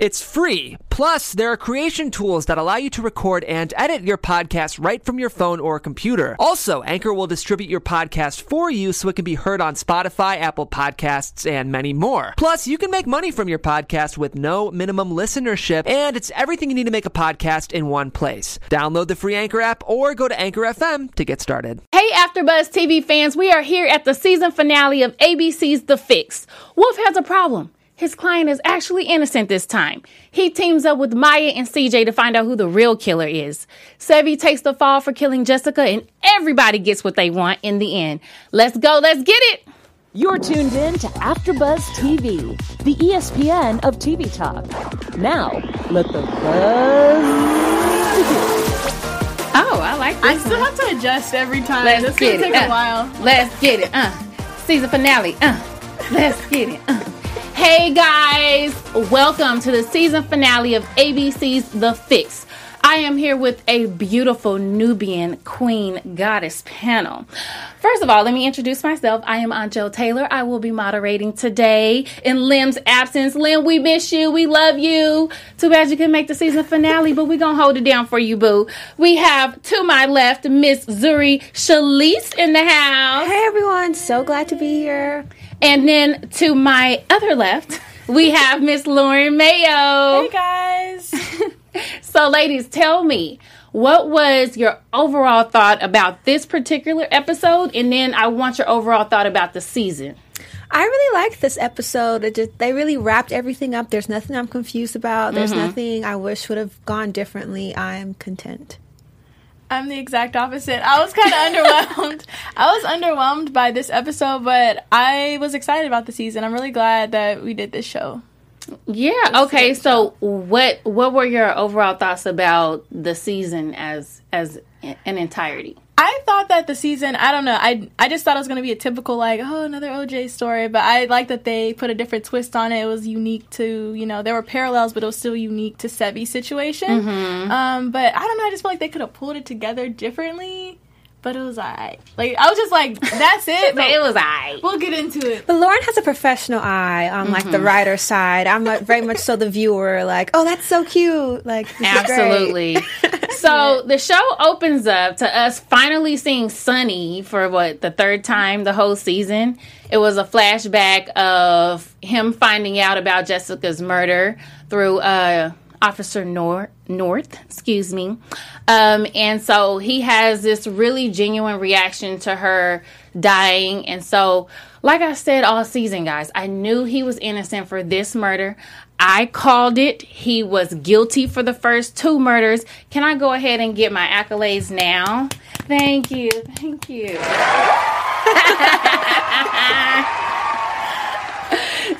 It's free. Plus, there are creation tools that allow you to record and edit your podcast right from your phone or computer. Also, Anchor will distribute your podcast for you so it can be heard on Spotify, Apple Podcasts, and many more. Plus, you can make money from your podcast with no minimum listenership, and it's everything you need to make a podcast in one place. Download the free Anchor app or go to Anchor FM to get started. Hey, AfterBuzz TV fans, we are here at the season finale of ABC's The Fix. Wolfe has a problem. His client is actually innocent this time. He teams up with Maya and CJ to find out who the real killer is. Sevvy takes the fall for killing Jessica, and everybody gets what they want in the end. Let's go, let's get it! You're tuned in to AfterBuzz TV, the ESPN of TV talk. Now, let the buzz begin. Oh, I like this. I still one. have to adjust every time. Let's This get gonna it. take uh, a while. Let's get it. Uh. Season finale. Uh. Let's get it. Uh. Hey guys, welcome to the season finale of ABC's The Fix. I am here with a beautiful Nubian queen goddess panel. First of all, let me introduce myself. I am Joe Taylor. I will be moderating today in Lim's absence. Lim, we miss you. We love you. Too bad you couldn't make the season finale, but we're going to hold it down for you, boo. We have to my left Miss Zuri Chellece in the house. Hey everyone, so glad to be here. And then to my other left, we have Miss Lauren Mayo. Hey guys. So, ladies, tell me, what was your overall thought about this particular episode? And then I want your overall thought about the season. I really liked this episode. It just they really wrapped everything up. There's nothing I'm confused about. There's mm-hmm. nothing I wish would have gone differently. I'm content. I'm the exact opposite. I was kind of underwhelmed. I was underwhelmed by this episode, but I was excited about the season. I'm really glad that we did this show. Yeah. Okay. So, what what were your overall thoughts about the season as as an entirety? I thought that the season, I don't know, I I just thought it was going to be a typical like, oh, another OJ story, but I like that they put a different twist on it. It was unique to, you know, there were parallels, but it was still unique to Sevvy's situation. Um, but I don't know, I just feel like they could have pulled it together differently, but it was alright. Like I was just like, that's it. But But it was I. we'll get into it. But Lauren has a professional eye on like the writer side. I'm like, very much so the viewer. Like, oh, that's so cute. Like, this is great. Absolutely. so the show opens up to us finally seeing Sunny for what the third time the whole season. It was a flashback of him finding out about Jessica's murder through uh, Officer North. North, excuse me. Um, and so he has this really genuine reaction to her dying. And so, like I said all season, guys, I knew he was innocent for this murder. I called it. He was guilty for the first two murders. Can I go ahead and get my accolades now? Thank you. Thank you.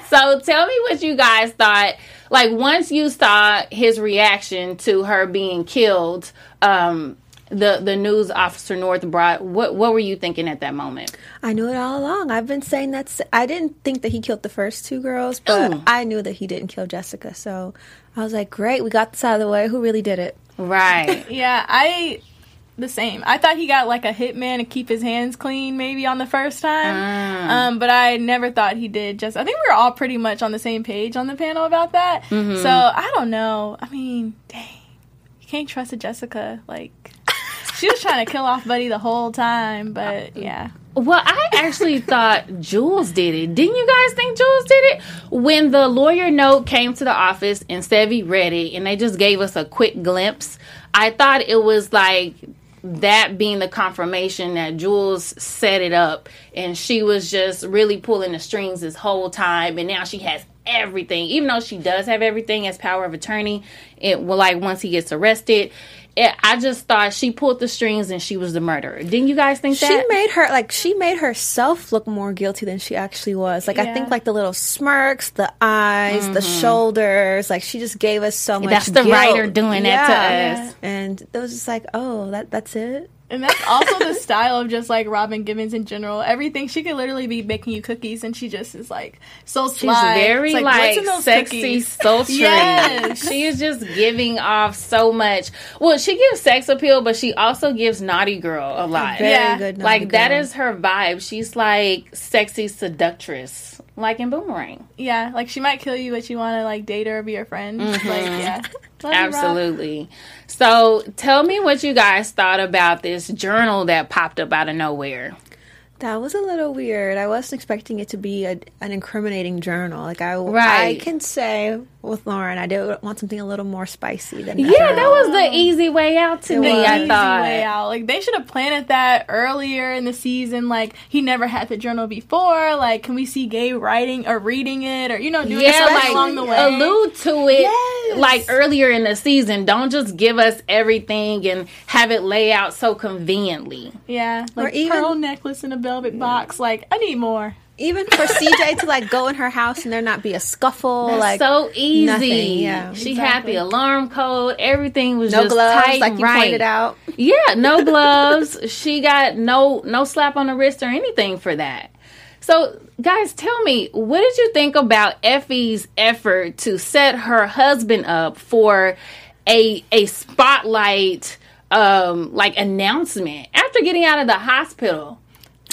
so tell me what you guys thought. Like once you saw his reaction to her being killed, um, the the news officer North brought. What what were you thinking at that moment? I knew it all along. I've been saying that's. I didn't think that he killed the first two girls, but Ooh. I knew that he didn't kill Jessica. So I was like, great, we got this out of the way. Who really did it? Right. Yeah, I the same. I thought he got like a hitman to keep his hands clean maybe on the first time. Um, but I never thought he did just I think we were all pretty much on the same page on the panel about that. So I don't know. I mean, dang. You can't trust a Jessica. Like she was trying to kill off Buddy the whole time, but yeah. Well, I actually thought Jules did it. Didn't you guys think Jules did it? When the lawyer note came to the office and Sevvy read it and they just gave us a quick glimpse, I thought it was like that being the confirmation that Jules set it up and she was just really pulling the strings this whole time and now she has everything even though she does have everything as power of attorney it will like once he gets arrested it, i just thought she pulled the strings and she was the murderer didn't you guys think She that made her like she made herself look more guilty than she actually was. Like I think like the little smirks, the eyes, the mm-hmm. shoulders. Like she just gave us so much. That's the guilt. writer doing that to us. And it was just like, oh, that that's it. And that's also the style of just like Robin Givens in general. Everything she could literally be baking you cookies, and she just is like so She's sly. very It's like, "What's in those sexy, cookies?" sultry. Yes. She is just giving off so much. Well, she gives sex appeal, but she also gives naughty girl a lot. Very Yeah. good. naughty like that girl. is her vibe. She's like sexy seductress, like in Boomerang. Yeah, like she might kill you, but you want to like date her or be her friend. Like, mm-hmm. yeah, Love you, Absolutely. So, tell me what you guys thought about this journal that popped up out of nowhere. That was a little weird. I wasn't expecting it to be a, an incriminating journal. Like I, right. I can say with Lauren, I did want something a little more spicy than that. Yeah, that was the easy way out to It me. was. I Easy thought. way out. Like they should have planted that earlier in the season. Like he never had the journal before. Like, can we see Gabe writing or reading it or you know doing Yeah, something like along the way? allude to it Yes. like earlier in the season. Don't just give us everything and have it lay out so conveniently. Yeah, like even- pearl necklace in a velvet box. Like I need more. Even for CJ to like go in her house and there not be a scuffle, like so easy. nothing, yeah. she had the alarm code. Everything was no just gloves, tight like you right. pointed out. Yeah, no gloves. she got no no slap on the wrist or anything for that. So, guys, tell me, what did you think about Effie's effort to set her husband up for a a spotlight um like announcement after getting out of the hospital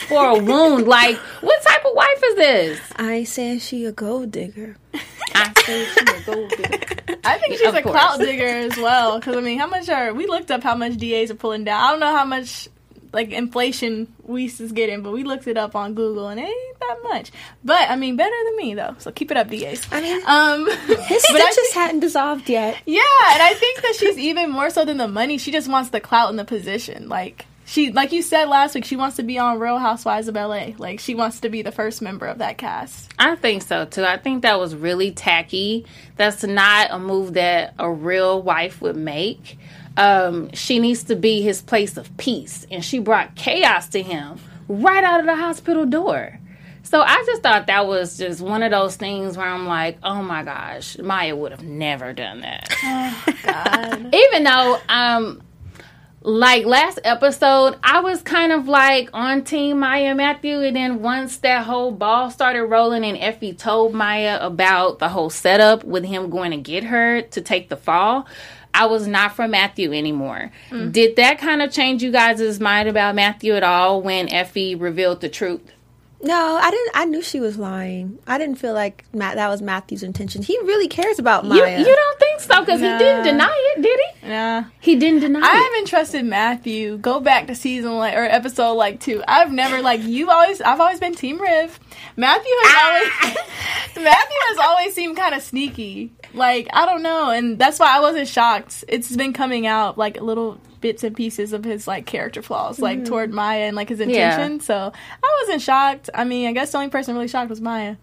for a wound? like, what type of wife is this? I saying she a gold digger. I say she a gold digger. I think she's Of a course. clout digger as well. Because I mean, how much are we looked up how much DAs are pulling down? I don't know how much like inflation Weiss is getting, but we looked it up on Google and it ain't that much. But I mean, better than me though. So keep it up, DAs. I mean, Um, his but I stitches hadn't dissolved yet. Yeah, and I think that she's even more so than the money. She just wants the clout and the position. Like she, like you said last week, she wants to be on Real Housewives of LA. Like she wants to be the first member of that cast. I think so too. I think that was really tacky. That's not a move that a real wife would make. Um, she needs to be his place of peace, and she brought chaos to him right out of the hospital door. So I just thought that was just one of those things where I'm like, oh my gosh, Maya would have never done that. God. Even though, um, like last episode, I was kind of like on team Maya Matthew, and then once that whole ball started rolling, and Effie told Maya about the whole setup with him going to get her to take the fall, I was not for Matthew anymore. Mm. Did that kind of change you guys' mind about Matthew at all when Effie revealed the truth? No, I didn't. I knew she was lying. I didn't feel like Matt. That was Matthew's intention. He really cares about You, Maya. you don't think so? Because he didn't deny it, did he? Nah. He didn't deny I it. haven't trusted Matthew. Go back to season like or episode like two. I've never like you always. I've always been Team Riv. Matthew has ah! always Matthew has always seemed kind of sneaky. Like I don't know, and that's why I wasn't shocked. It's been coming out like a little bits and pieces of his like character flaws, like mm-hmm. toward Maya and like his Yeah. intention. So I wasn't shocked. I mean, I guess the only person really shocked was Maya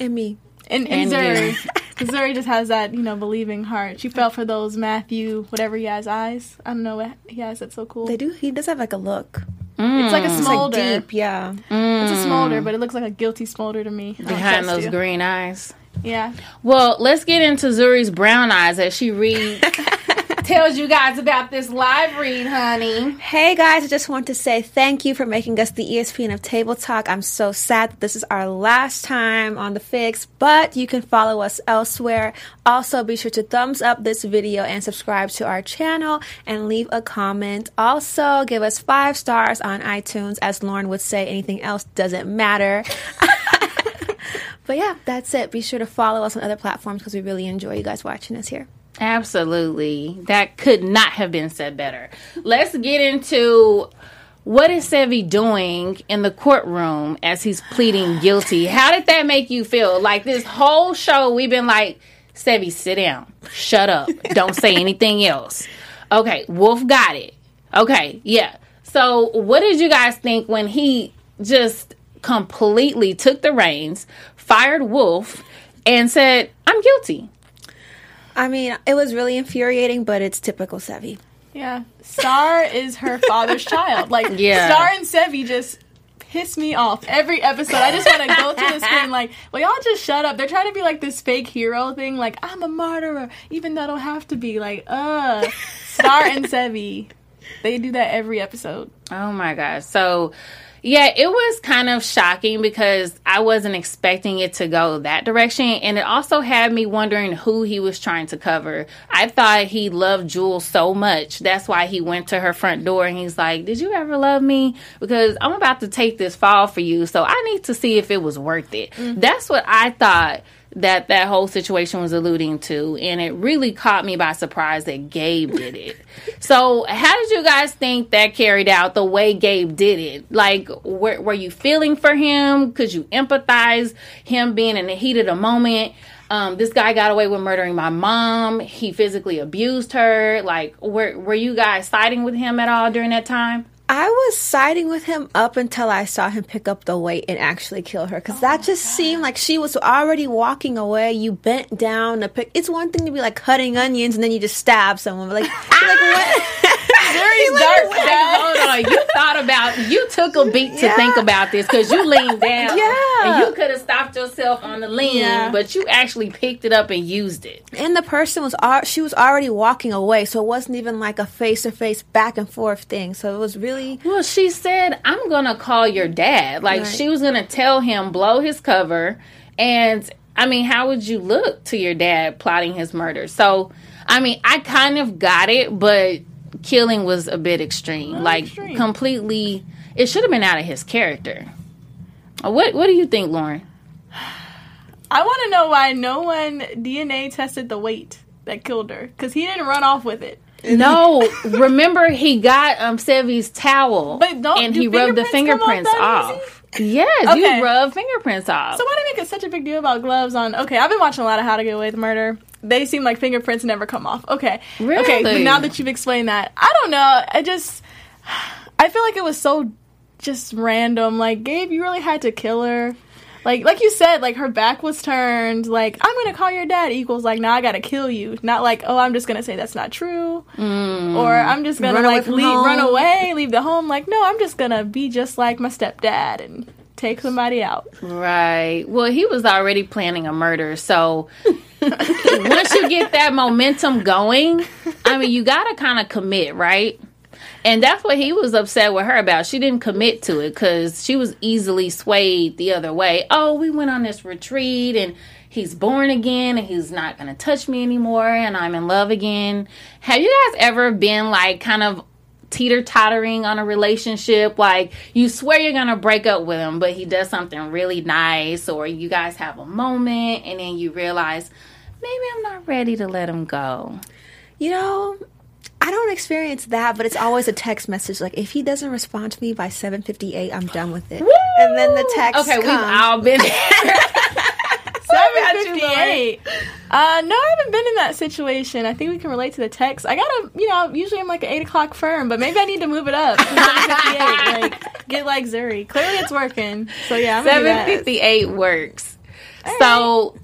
and me. and, and, And Zuri. you. 'Cause Zuri just has that, you know, believing heart. She fell for those Matthew, whatever he has eyes. I don't know what he has that's so cool. They do. He does have like a look. Mm. It's like a It's like smolder. deep. Yeah. Mm. It's a smolder, but it looks like a guilty smolder to me. Behind those you. green eyes. Yeah. Well, let's get into Zuri's brown eyes as she reads, tells you guys about this live read, honey. Hey guys, I just want to say thank you for making us the ESPN of Table Talk. I'm so sad that this is our last time on the fix, but you can follow us elsewhere. Also, be sure to thumbs up this video and subscribe to our channel and leave a comment. Also, give us five stars on iTunes. As Lauren would say, anything else doesn't matter. but yeah, that's it. Be sure to follow us on other platforms because we really enjoy you guys watching us here. Absolutely. That could not have been said better. Let's get into what is Sevvy doing in the courtroom as he's pleading guilty. How did that make you feel? Like this whole show, we've been like, Sevvy, sit down, shut up, don't say anything else. Okay, Wolfe got it. Okay, yeah. So, what did you guys think when he just completely took the reins, fired Wolfe, and said, I'm guilty? I mean, it was really infuriating, but it's typical Sevvy. Yeah. Star is her father's child. Like, Yeah. Star and Sevvy just piss me off every episode. I just want to go to the screen like, well, y'all just shut up. They're trying to be like this fake hero thing. Like, I'm a martyrer, even though I don't have to be. Like, uh, Star and Sevvy. They do that every episode. Oh my gosh. So, yeah, it was kind of shocking because I wasn't expecting it to go that direction. And it also had me wondering who he was trying to cover. I thought he loved Jules so much. That's why he went to her front door and he's like, Did you ever love me? Because I'm about to take this fall for you. So I need to see if it was worth it. Mm-hmm. That's what I thought that that whole situation was alluding to and it really caught me by surprise that Gabe did it. So, how did you guys think that carried out the way Gabe did it? Like were, were you feeling for him? Could you empathize him being in the heat of the moment? Um, this guy got away with murdering my mom. He physically abused her. Like, were were you guys siding with him at all during that time? I was siding with him up until I saw him pick up the weight and actually kill her because that oh just seemed like she was already walking away. You bent down to pick. It's one thing to be like cutting onions and then you just stab someone, but like, like what? Very dark. Hold on, you thought about you took a beat to Yeah. think about this because you leaned down. Yeah. and you could have stopped yourself on the lean, Yeah. but you actually picked it up and used it. And the person was she was already walking away, so it wasn't even like a face to face back and forth thing. So it was really Well, she said, "I'm gonna call your dad." Like Right. she was gonna tell him blow his cover, and I mean, how would you look to your dad plotting his murder? So, I mean, I kind of got it, but killing was a bit extreme. like extreme. completely, it should have been out of his character. Uh, What What do you think, Lauren? I want to know why no one DNA tested the weight that killed her because he didn't run off with it. No, remember he got um Sevvy's towel, But don't- and do he rubbed the fingerprints fingerprints off off. Yes, Okay. you rub fingerprints off. So why do they make it such a big deal about gloves on? Okay, I've been watching a lot of How to Get Away with Murder. They seem like fingerprints never come off. Okay, Really? okay. But now that you've explained that, I don't know. I just, I feel like it was so just random. Like Gabe, you really had to kill her. Like, like you said, like her back was turned. Like I'm gonna call your dad equals like, now I gotta kill you. Not like, oh, I'm just gonna say that's not true, mm. or I'm just gonna Run like leave, run away, leave the home. Like, no, I'm just gonna be just like my stepdad and take somebody out. Right. Well, he was already planning a murder, so once you get that momentum going, I mean, you got to kind of commit, right? And that's what he was upset with her about. She didn't commit to it because she was easily swayed the other way. Oh, we went on this retreat and he's born again and he's not going to touch me anymore and I'm in love again. Have you guys ever been like kind of teeter tottering on a relationship. Like you swear you're gonna break up with him, but he does something really nice, or you guys have a moment and then you realize maybe I'm not ready to let him go. You know, I don't experience that, but it's always a text message. Like if he doesn't respond to me by seven fifty eight, I'm done with it. And then the text. Okay, we've all been there. about you, Seven fifty eight. Uh, no, I haven't been in that situation. I think we can relate to the text. I gotta, you know, usually I'm like an eight o'clock firm, but maybe I need to move it up. 7:58, like get like Zuri. Clearly, it's working. So yeah, I'm gonna do Seven that. fifty eight works. So.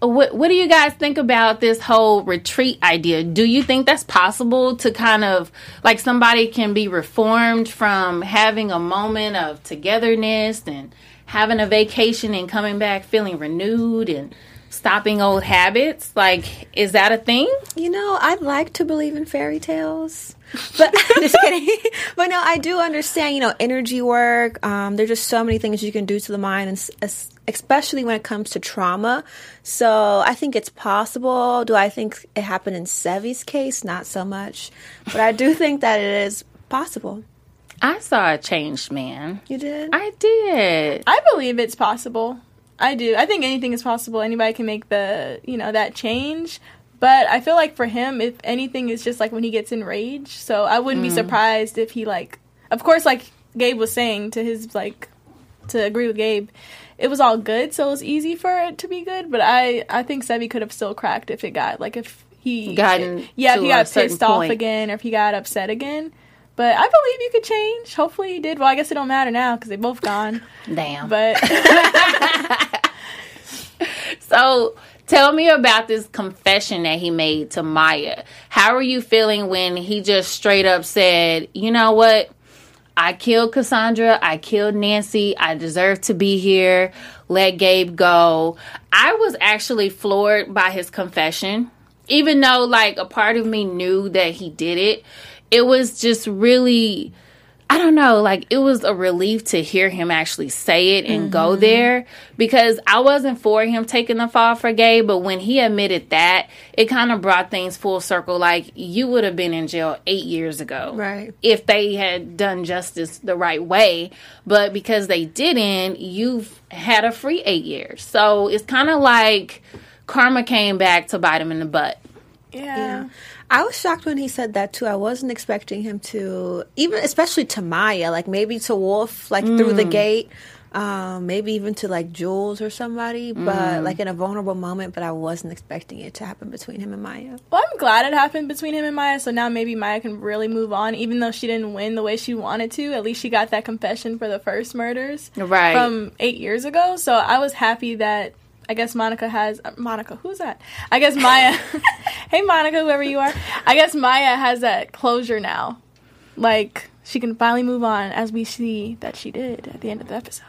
What, what do you guys think about this whole retreat idea? Do you think that's possible to kind of like somebody can be reformed from having a moment of togetherness and having a vacation and coming back feeling renewed and stopping old habits? Like, is that a thing? You know, I'd like to believe in fairy tales, but just kidding. But no, I do understand. You know, energy work. Um, there's just so many things you can do to the mind, and especially when it comes to trauma. So I think it's possible. Do I think it happened in Sevvy's case? Not so much, but I do think that it is possible. I saw a changed man. You did. I did. I believe it's possible. I do. I think anything is possible. Anybody can make the, you know, that change. But I feel like for him, if anything, is just like when he gets enraged. So I wouldn't be mm. surprised if he like, of course, like Gabe was saying to his like, to agree with Gabe, it was all good, so it was easy for it to be good. But I, I think Sevvy could have still cracked if it got like if he Gotten yeah, if he got certain pissed off again, or if he got upset again. But I believe you could change. Hopefully he did. Well, I guess it don't matter now because they both gone. Damn. But So tell me about this confession that he made to Maya. How are you feeling when he just straight up said, you know what? I killed Cassandra. I killed Nancy. I deserve to be here. Let Gabe go. I was actually floored by his confession. Even though, like, a part of me knew that he did it, it was just really I don't know, like it was a relief to hear him actually say it and mm-hmm. go there because I wasn't for him taking the fall for Gabe, but when he admitted that, it kind of brought things full circle. Like you would have been in jail eight years ago, right? If they had done justice the right way, but because they didn't, you've had a free eight years. So it's kind of like karma came back to bite him in the butt. yeah. yeah. I was shocked when he said that too. I wasn't expecting him to, even especially to Maya, like maybe to Wolfe, like mm. through the mm. gate, um, maybe even to like Jules or somebody, mm. but like in a vulnerable moment. But I wasn't expecting it to happen between him and Maya. Well, I'm glad it happened between him and Maya. So now maybe Maya can really move on, even though she didn't win the way she wanted to. At least she got that confession for the first murders, right, from eight years ago. So I was happy that I guess Monica has uh, Monica. Who's that? I guess Maya. hey, Monica, whoever you are. I guess Maya has that closure now. Like she can finally move on, as we see that she did at the end of the episode.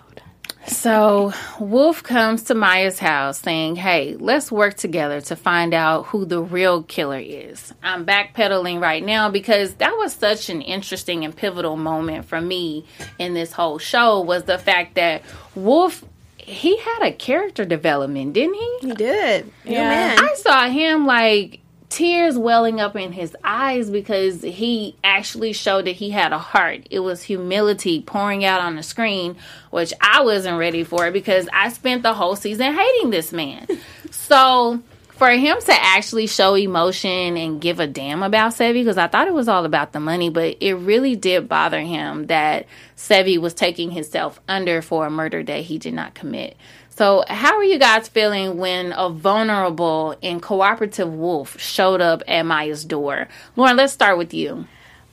So Wolfe comes to Maya's house saying, Hey, let's work together to find out who the real killer is. I'm backpedaling right now because that was such an interesting and pivotal moment for me in this whole show was the fact that Wolfe he had a character development, didn't he? He did. Yeah. Man. I saw him like tears welling up in his eyes because he actually showed that he had a heart. It was humility pouring out on the screen, which I wasn't ready for because I spent the whole season hating this man. so for him to actually show emotion and give a damn about Sevvy, because I thought it was all about the money, but it really did bother him that Sevvy was taking himself under for a murder that he did not commit. So, how are you guys feeling when a vulnerable and cooperative wolf showed up at Maya's door? Lauren, let's start with you.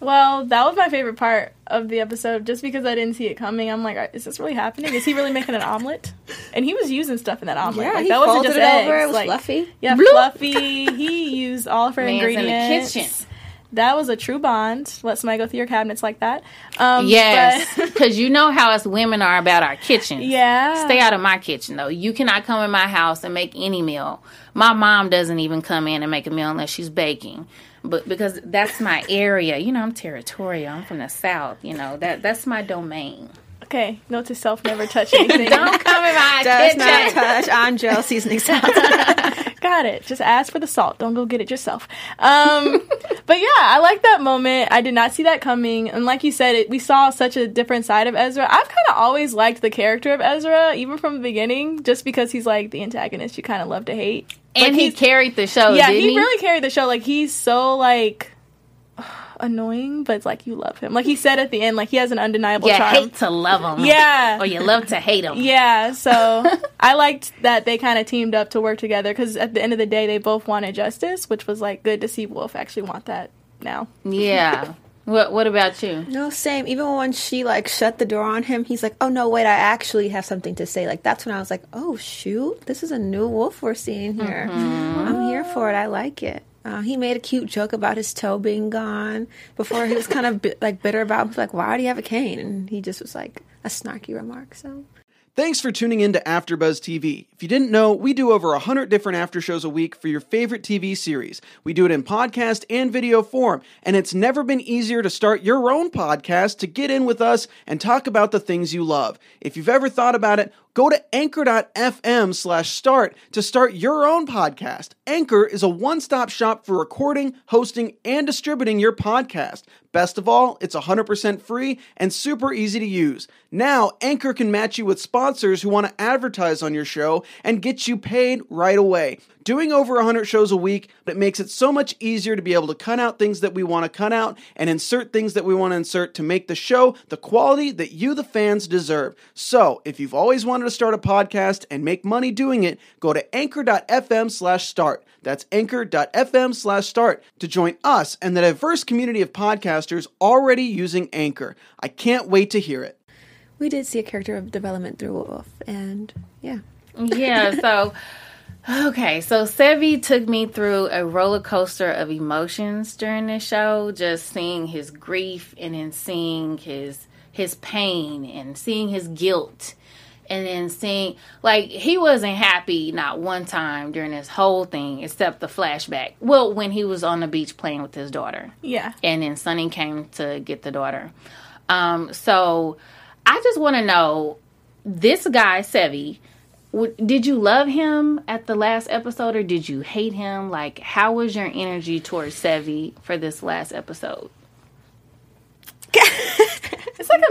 Well, that was my favorite part of the episode, just because I didn't see it coming. I'm like, is this really happening? Is he really making an omelet? And he was using stuff in that omelet. Yeah, like, he that wasn't just it eggs. Over. It was like, fluffy. Yeah, Bloop. fluffy. he used all of her Man's ingredients. in the kitchen. That was a true bond. Let somebody go through your cabinets like that. Um, yes, because you know how us women are about our kitchen. Yeah. Stay out of my kitchen though. You cannot come in my house and make any meal. My mom doesn't even come in and make a meal unless she's baking but because that's my area. You know, I'm territorial. I'm from the south. You know that that's my domain. Okay, note to self: never touch anything. Don't come in my Does kitchen. not touch on gel seasoning salt. Got it. Just ask for the salt. Don't go get it yourself. Um, but yeah, I like that moment. I did not see that coming, and like you said, it, we saw such a different side of Ezra. I've kind of always liked the character of Ezra, even from the beginning, just because he's like the antagonist you kind of love to hate. And like he carried the show. Yeah, he, he really carried the show. Like he's so like annoying, but it's like you love him. Like he said at the end, like he has an undeniable you charm. hate to love him. Yeah. Or you love to hate him. Yeah. So I liked that they kind of teamed up to work together because at the end of the day, they both wanted justice, which was like good to see Wolfe actually want that now. Yeah. What What about you? No, same. Even when she like shut the door on him, he's like, "Oh no, wait! I actually have something to say." Like that's when I was like, "Oh shoot, this is a new wolf we're seeing here. Mm-hmm. I'm here for it. I like it." Uh, he made a cute joke about his toe being gone. Before he was kind of bi- like bitter about, it. like, "Why do you have a cane?" And he just was like a snarky remark. So Thanks for tuning in to AfterBuzz TV. If you didn't know, we do over 100 different after shows a week for your favorite TV series. We do it in podcast and video form, and it's never been easier to start your own podcast to get in with us and talk about the things you love. If you've ever thought about it, Go to anchor.fm slash start to start your own podcast. Anchor is a one stop shop for recording, hosting, and distributing your podcast. Best of all, it's 100% free and super easy to use. Now, Anchor can match you with sponsors who want to advertise on your show and get you paid right away doing over 100 shows a week, but it makes it so much easier to be able to cut out things that we want to cut out and insert things that we want to insert to make the show the quality that you, the fans, deserve. So, if you've always wanted to start a podcast and make money doing it, go to anchor.fm slash start. That's anchor.fm slash start to join us and the diverse community of podcasters already using Anchor. I can't wait to hear it. We did see a character of development through Wolfe, and yeah. Yeah, so Okay, so Sevvy took me through a roller coaster of emotions during this show, just seeing his grief and then seeing his his pain and seeing his guilt. and then seeing like he wasn't happy not one time during this whole thing except the flashback. Well, when he was on the beach playing with his daughter. Yeah. And then Sunny came to get the daughter. Um, so I just want to know this guy, Sevvy, did you love him at the last episode or did you hate him? Like, how was your energy towards Sevvy for this last episode?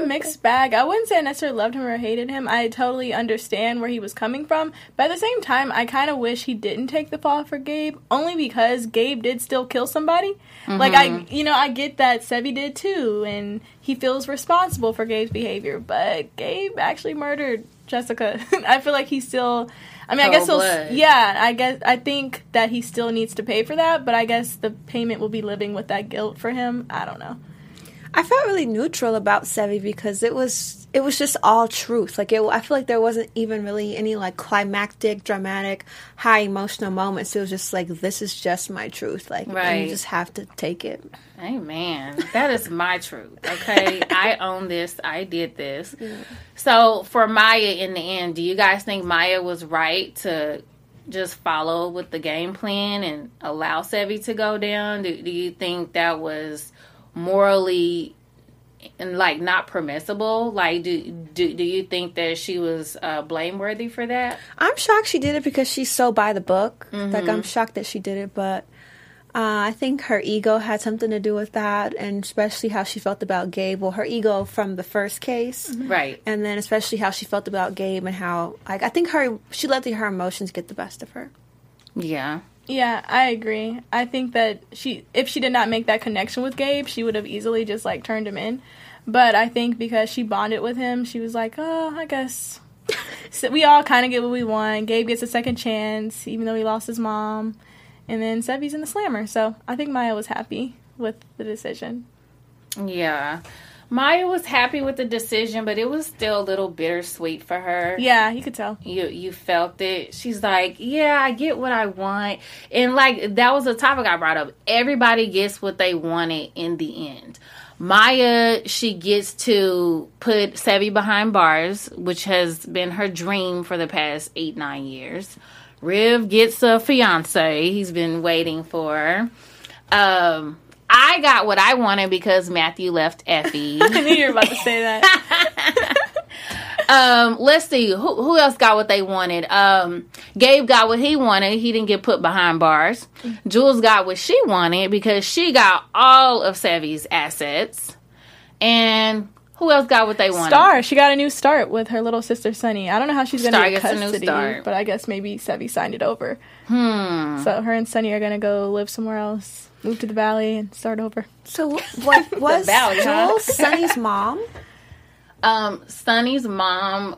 It's like a mixed bag. I wouldn't say I necessarily loved him or hated him. I totally understand where he was coming from, but at the same time, I kind of wish he didn't take the fall for Gabe, only because Gabe did still kill somebody. Like I, mm-hmm. you know, I get that Sevvy did too, and he feels responsible for Gabe's behavior, but Gabe actually murdered Jessica. I feel like he's still. I mean, I guess he'll. Cold-blood. Yeah, I guess I think that he still needs to pay for that, but I guess the payment will be living with that guilt for him. I don't know. I felt really neutral about Sevvy because it was it was just all truth. Like it, I feel like there wasn't even really any like climactic, dramatic, high emotional moments. It was just like this is just my truth. Like Right. you just have to take it. Amen. That is my truth. Okay. I own this. I did this. So for Maya in the end, do you guys think Maya was right to just follow with the game plan and allow Sevvy to go down? Do, do you think that was morally and like not permissible? Like do do, do you think that she was uh, blameworthy for that? I'm shocked she did it because she's so by the book. Like Mm-hmm. I'm shocked that she did it, but uh, I think her ego had something to do with that, and especially how she felt about Gabe. Well, her ego from the first case, Right. and then especially how she felt about Gabe and how like I think her she let the, her emotions get the best of her. Yeah. Yeah, I agree. I think that she, if she did not make that connection with Gabe, she would have easily just like turned him in. But I think because she bonded with him, she was like, oh, I guess so we all kind of get what we want. Gabe gets a second chance, even though he lost his mom, and then Sevvy's in the slammer. So I think Maya was happy with the decision. Yeah. Maya was happy with the decision, but it was still a little bittersweet for her. Yeah, you could tell. You you felt it. She's like, "Yeah, I get what I want." And like that was a topic I brought up. Everybody gets what they wanted in the end. Maya, she gets to put Sevvy behind bars, which has been her dream for the past 8-9 years. Riv gets a fiance he's been waiting for. Um I got what I wanted because Matthew left Effie. I knew you were about to say that. Um, let's see who who else got what they wanted. Um, Gabe got what he wanted. He didn't get put behind bars. Jules got what she wanted because she got all of Sevvy's assets. And who else got what they wanted? Star, she got a new start with her little sister Sunny. I don't know how she's gonna get gets a new custody, start. but I guess maybe Sevvy signed it over. Hmm. So her and Sunny are gonna go live somewhere else, move to the valley, and start over. So what was valley, huh? Sunny's mom? Um, Sunny's mom.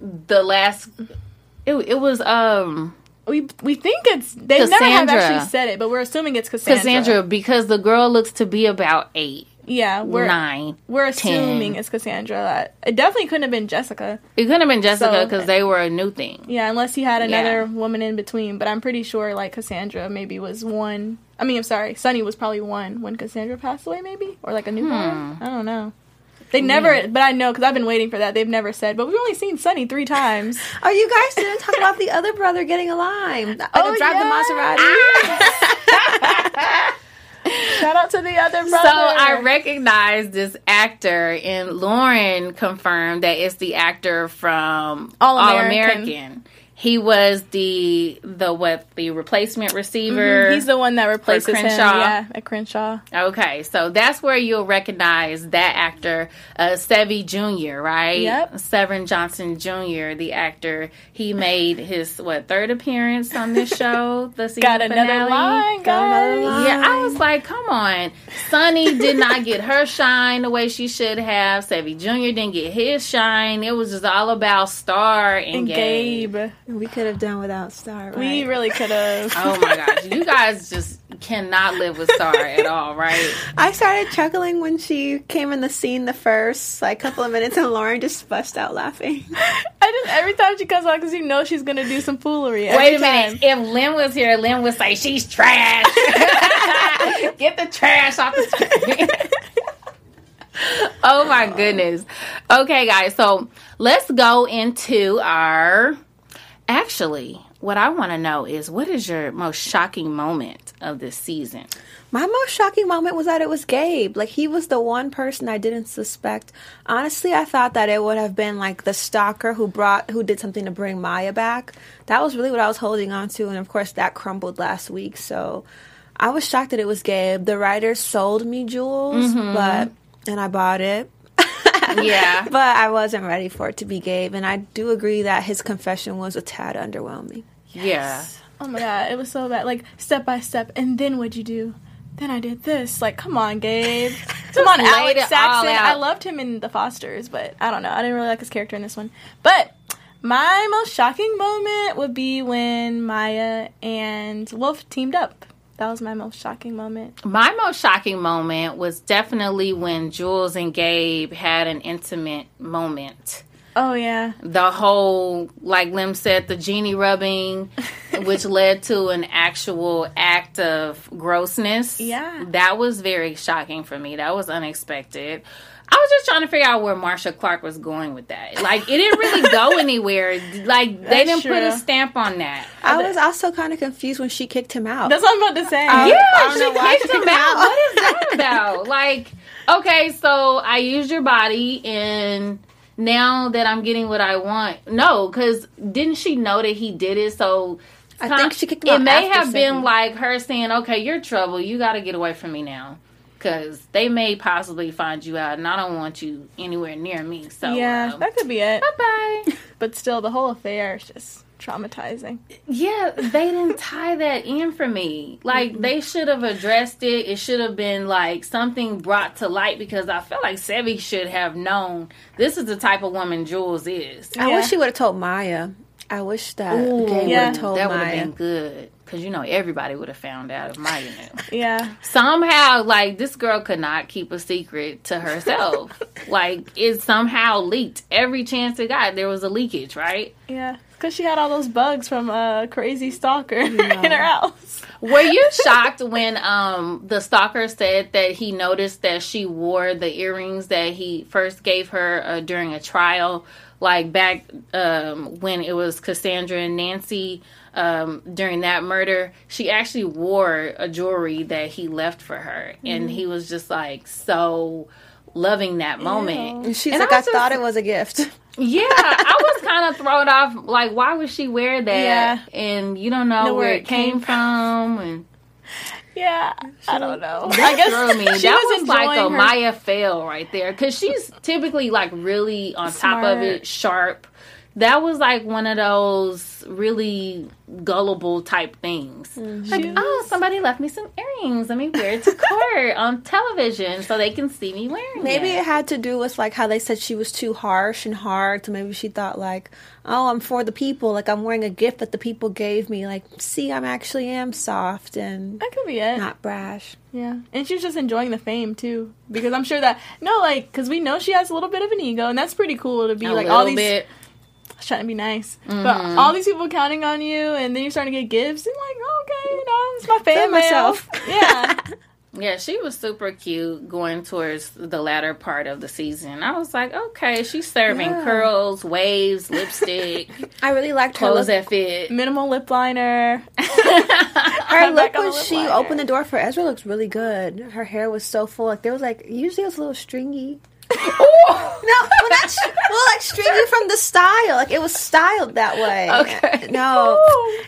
The last, it it was um We we think it's they never have Cassandra. actually said it, but we're assuming it's Cassandra. Cassandra because the girl looks to be about eight, yeah, we're nine. we're assuming 10. it's Cassandra. It definitely couldn't have been Jessica. It couldn't have been Jessica So- because they were a new thing. Yeah, unless he had another Yeah. woman in between. But I'm pretty sure like Cassandra maybe was one. I mean, I'm sorry, Sunny was probably one when Cassandra passed away, maybe or like a Hmm. newborn. I don't know. They never, but I know because I've been waiting for that. They've never said, but we've only seen Sunny three times. Oh, you guys didn't talk about the other brother getting a lime. Like Oh, drive yeah. the Maserati. Shout out to the other brother. So I recognize this actor, and Lauren confirmed that it's the actor from All All American. He was the the what the replacement receiver. He's the one that replaces him. Crenshaw. Yeah, at Crenshaw. Okay, so that's where you'll recognize that actor, uh, Sevvy Jr., right? Yep. Severn Johnson Jr., the actor. He made his, what, third appearance on this show? The season Got another line, Got another line. Yeah, I was like, come on. Sunny did not get her shine the way she should have. Sevvy Jr. didn't get his shine. It was just all about Star and, And Gabe. Gabe. We could have done without Star. Right? We really could have. Oh my gosh. You guys just cannot live with Star at all, right? I started chuckling when she came in the scene the first like couple of minutes, and Lauren just bust out laughing. I just every time she comes on because you know she's gonna do some foolery. Every Wait a time. minute. If Lynn was here, Lynn would say she's trash. Get the trash off the screen. oh my goodness. Okay, guys. So let's go into our. Actually, what I want to know is what is your most shocking moment of this season? My most shocking moment was that it was Gabe. Like he was the one person I didn't suspect. Honestly, I thought that it would have been like the stalker who brought who did something to bring Maya back. That was really what I was holding on to, and of course that crumbled last week. So I was shocked that it was Gabe. The writers sold me Jules, mm-hmm. but and I bought it. Yeah. But I wasn't ready for it to be Gabe, and I do agree that his confession was a tad underwhelming. Yeah. Oh my god, it was so bad. Like step by step, and then what'd you do? Then I did this. Like, come on, Gabe. come on, Alex Saxon. I loved him in The Fosters, but I don't know. I didn't really like his character in this one. But my most shocking moment would be when Maya and Wolfe teamed up. That was my most shocking moment. My most shocking moment was definitely when Jules and Gabe had an intimate moment. Oh yeah, The whole, like Lim said, the genie rubbing, which led to an actual act of grossness. Yeah. That was very shocking for me. That was unexpected. I was just trying to figure out where Marcia Clark was going with that. Like, it didn't really go anywhere. Like, they That's didn't put a stamp on that. I was also kind of confused when she kicked him out. that's what I'm about to say. Um, Yeah, she kicked him out. out. What is that about? like, okay, so I used your body, and now that I'm getting what I want, no, because didn't she know that he did it? So I think she kicked him It out It may after have been saying- like her saying, "Okay, you're trouble. You got to get away from me now." Because they may possibly find you out, and I don't want you anywhere near me. So, yeah, um, that could be it. bye. Bye. but still, the whole affair is just traumatizing. Yeah, they didn't tie that in for me. Like they should have addressed it. It should have been like something brought to light because I feel like Sevvy should have known this is the type of woman Jules is. I wish she would have told Maya. I wish that Ooh, Gabe yeah. would have told that would have Maya. been good because you know everybody would have found out if Maya knew. Yeah, somehow, like this girl could not keep a secret to herself. like it somehow leaked every chance it got. There was a leakage, right? yeah. Because she had all those bugs from a crazy stalker in her house. Were you shocked when um the stalker said that he noticed that she wore the earrings that he first gave her uh, during a trial, like back um when it was Cassandra and Nancy um during that murder? She actually wore a jewelry that he left for her, and he was just like so loving that moment. And she's And like, I I, just- thought it was a gift. Yeah, I was kind of thrown off. Like, why would she wear that? Yeah. And you don't know Know where it came from, and. Yeah, I don't know. That I guess threw me. she that was, like a her- Maya fail right there because she's typically like really on top of it, sharp. That was like one of those really gullible type things. Mm-hmm. Like, oh, somebody left me some earrings. Let me wear it to court on television so they can see me wearing it. Maybe it. it had to do with like how they said she was too harsh and hard. So maybe she thought like, oh, I'm for the people. Like I'm wearing a gift that the people gave me. Like, see, I'm actually am soft and That could be it. not brash. Yeah, and she was just enjoying the fame too, because I'm sure that no, like, because we know she has a little bit of an ego, and that's pretty cool to be a like all these bit. Trying to be nice, Mm-hmm. but all these people counting on you, and then you're starting to get gifts, and like, okay, you know, it's my fan myself. Yeah, Yeah, she was super cute going towards the latter part of the season. I was like, okay, she's serving Yeah. curls, waves, lipstick, I really liked her clothes look. that fit. minimal lip liner. Her look when she liner. opened the door for Ezra looks really good. Her hair was so full. Like there was like usually it was a little stringy. No, well, that's well like stringy from the style. Like it was styled that way. Okay. No,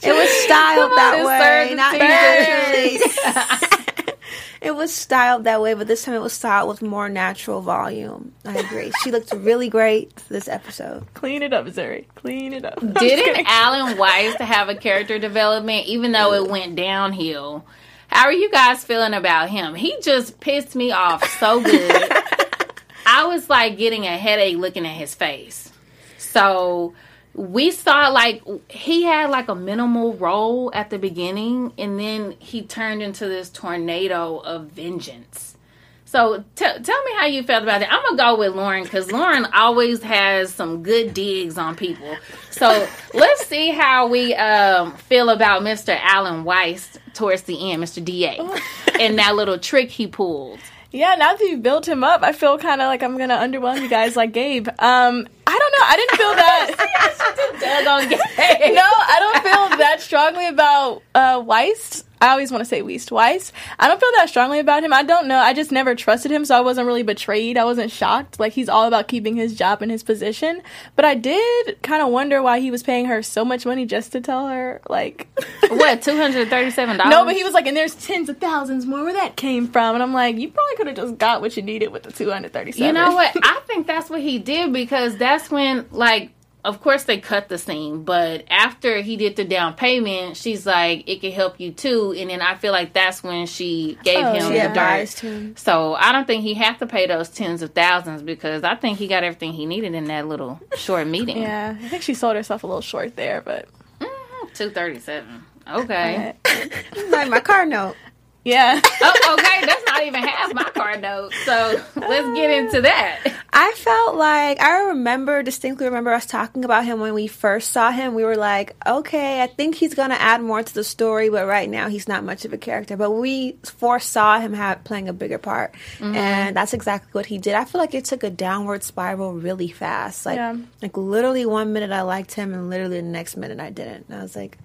it was styled Come on, that it's way, not naturally. it was styled that way, but this time it was styled with more natural volume. I agree. She looked really great this episode. Clean it up, Zuri. Clean it up. Didn't. Alan Weiss have a character development, even though it went downhill? How are you guys feeling about him? He just pissed me off so good. I was like getting a headache looking at his face. So we saw like he had like a minimal role at the beginning, and then he turned into this tornado of vengeance. So t- tell me how you felt about it. I'm gonna go with Lauren because Lauren always has some good digs on people. So let's see how we um, feel about Mr. Alan Weiss towards the end, Mr. Da, and that little trick he pulled. Yeah, now that you built him up, I feel kind of like I'm gonna underwhelm you guys like Gabe. Um, I don't know. I didn't feel that. Doug on Gabe. no, I don't feel that strongly about uh, Weiss. I always want to say Weist twice. I don't feel that strongly about him. I don't know. I just never trusted him, so I wasn't really betrayed. I wasn't shocked. Like he's all about keeping his job and his position. But I did kind of wonder why he was paying her so much money just to tell her, like, What, $237? no. But he was like, and there's tens of thousands more where that came from, and I'm like, you probably could have just got what you needed with the 237. You know what? I think that's what he did because that's when, like, of course they cut the scene, but after he did the down payment, she's like, "It can help you too," and then I feel like that's when she gave Oh, him she the dirt. him. So I don't think he had to pay those tens of thousands because I think he got everything he needed in that little short meeting. Yeah, I think she sold herself a little short there, but mm, two thirty seven. Okay. like my car note. Yeah. oh, okay. That's not even half my card note. So let's get into that. I felt like I remember distinctly remember us talking about him when we first saw him. We were like, okay, I think he's gonna add more to the story, but right now he's not much of a character. But we foresaw him have, playing a bigger part, mm-hmm. and that's exactly what he did. I feel like it took a downward spiral really fast. Like, Yeah. like literally one minute I liked him, and literally the next minute I didn't. And I was like.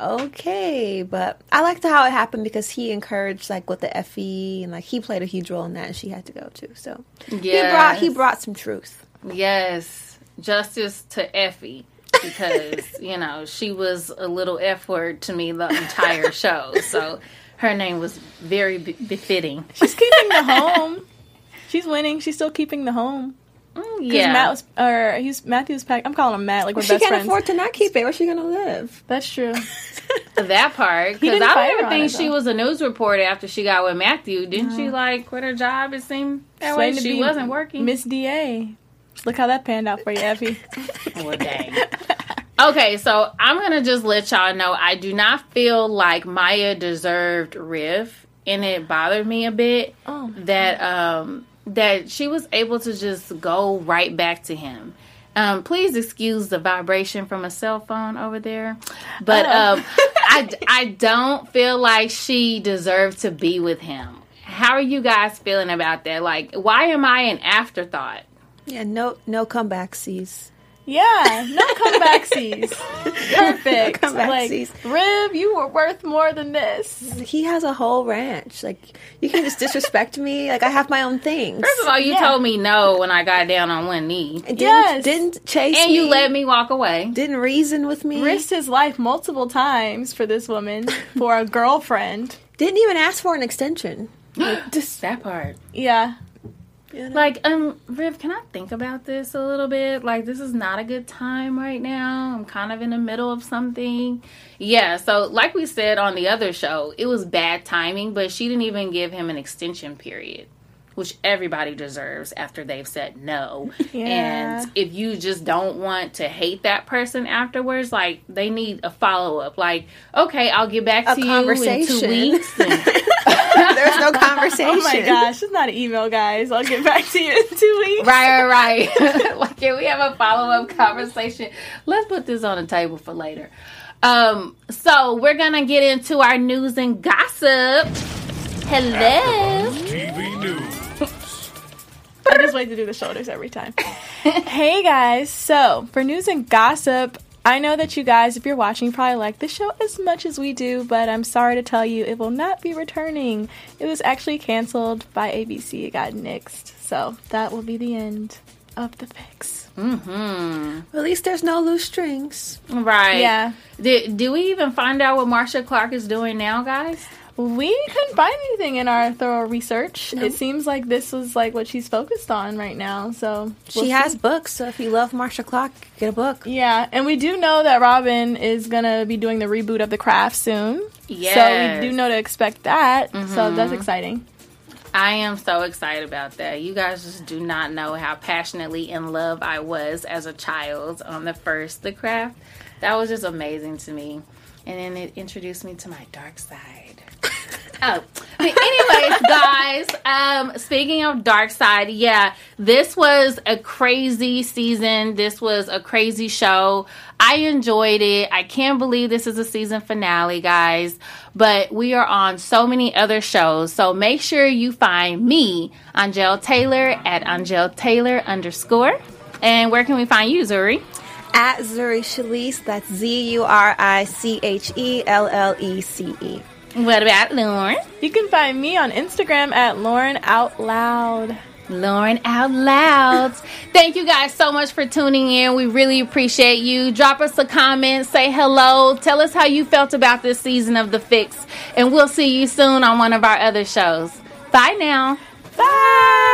Okay, but I liked how it happened because he encouraged like with the Effie and like he played a huge role in that and she had to go too. So he brought he brought some truth. Yes, justice to Effie because you know she was a little F word to me the entire show. So her name was very be- befitting. She's keeping the home. She's winning. She's still keeping the home. Mm, 'Cause Yeah, Matt was, or he's Matthew's pack. I'm calling him Matt. Like we're She best can't friends. afford to not keep it. Where's she gonna live? That's true. that part because didn't I fire don't even think it, she was a news reporter after she got with Matthew. Didn't she like quit her job? It seemed that way. Slated to She be wasn't working. Miss Da. Look how that panned out for you, Effie. Well, dang. Okay, so I'm gonna just let y'all know I do not feel like Maya deserved Riv, and it bothered me a bit Oh. that um that she was able to just go right back to him. Um, please excuse the vibration from a cell phone over there, but um, I I don't feel like she deserved to be with him. How are you guys feeling about that? Like, why am I an afterthought? Yeah, no no comeback sees. Yeah, no comebacksies. Perfect. like, Comebacksies. Riv, you were worth more than this. He has a whole ranch. Like you can just disrespect me. Like I have my own things. First of all, you Yeah. told me no when I got down on one knee. didn't, Yes. didn't chase And me. you let me walk away. Didn't reason with me. Risked his life multiple times for this woman, for a girlfriend. Didn't even ask for an extension. Like, just That part. Yeah. Like, um, Riv, can I think about this a little bit? Like, this is not a good time right now. I'm kind of in the middle of something. Yeah, so like we said on the other show, it was bad timing, but she didn't even give him an extension period, which everybody deserves after they've said no. Yeah. And if you just don't want to hate that person afterwards, like, they need a follow up. Like, okay, I'll get back A to you in two weeks. And, There's no conversation. Oh my gosh, it's not an email, guys. I'll get back to you in two weeks. Right, right, right. like, can we have a follow up conversation? Let's put this on the table for later. Um, so we're gonna get into our news and gossip. Hello. TV News. I just wait to do the shoulders every time. hey guys, so for news and gossip, I know that you guys, if you're watching, probably like the show as much as we do, but I'm sorry to tell you it will not be returning. It was actually canceled by ABC. It got nixed. So that will be the end of the fix. Mm-hmm. At least there's no loose strings. Right. Yeah. Did, do we even find out what Marcia Clark is doing now, guys? We couldn't find anything in our thorough research. It seems like this was like what she's focused on right now. So She we'll has see. books, so if you love Marcia Clark, get a book. Yeah, and we do know that Robin is gonna be doing the reboot of The Craft soon. Yes. So we do know to expect that. So mm-hmm. that's exciting. I am so excited about that. You guys just do not know how passionately in love I was as a child on the first The Craft. That was just amazing to me. And then it introduced me to my dark side. Oh, Anyways, guys, um, speaking of Dark Side, yeah, this was a crazy season. This was a crazy show. I enjoyed it. I can't believe this is a season finale, guys. But we are on so many other shows. So make sure you find me, Angele Taylor, at Angele Taylor underscore. And where can we find you, Zuri? At Zuri Chellece, that's Z U R I C H E L L E C E. What about Lauren? You can find me on Instagram at Lauren Out Loud. Lauren out loud. Thank you guys so much for tuning in. We really appreciate you. Drop us a comment, say hello, tell us how you felt about this season of The Fix, and we'll see you soon on one of our other shows. Bye now. Bye!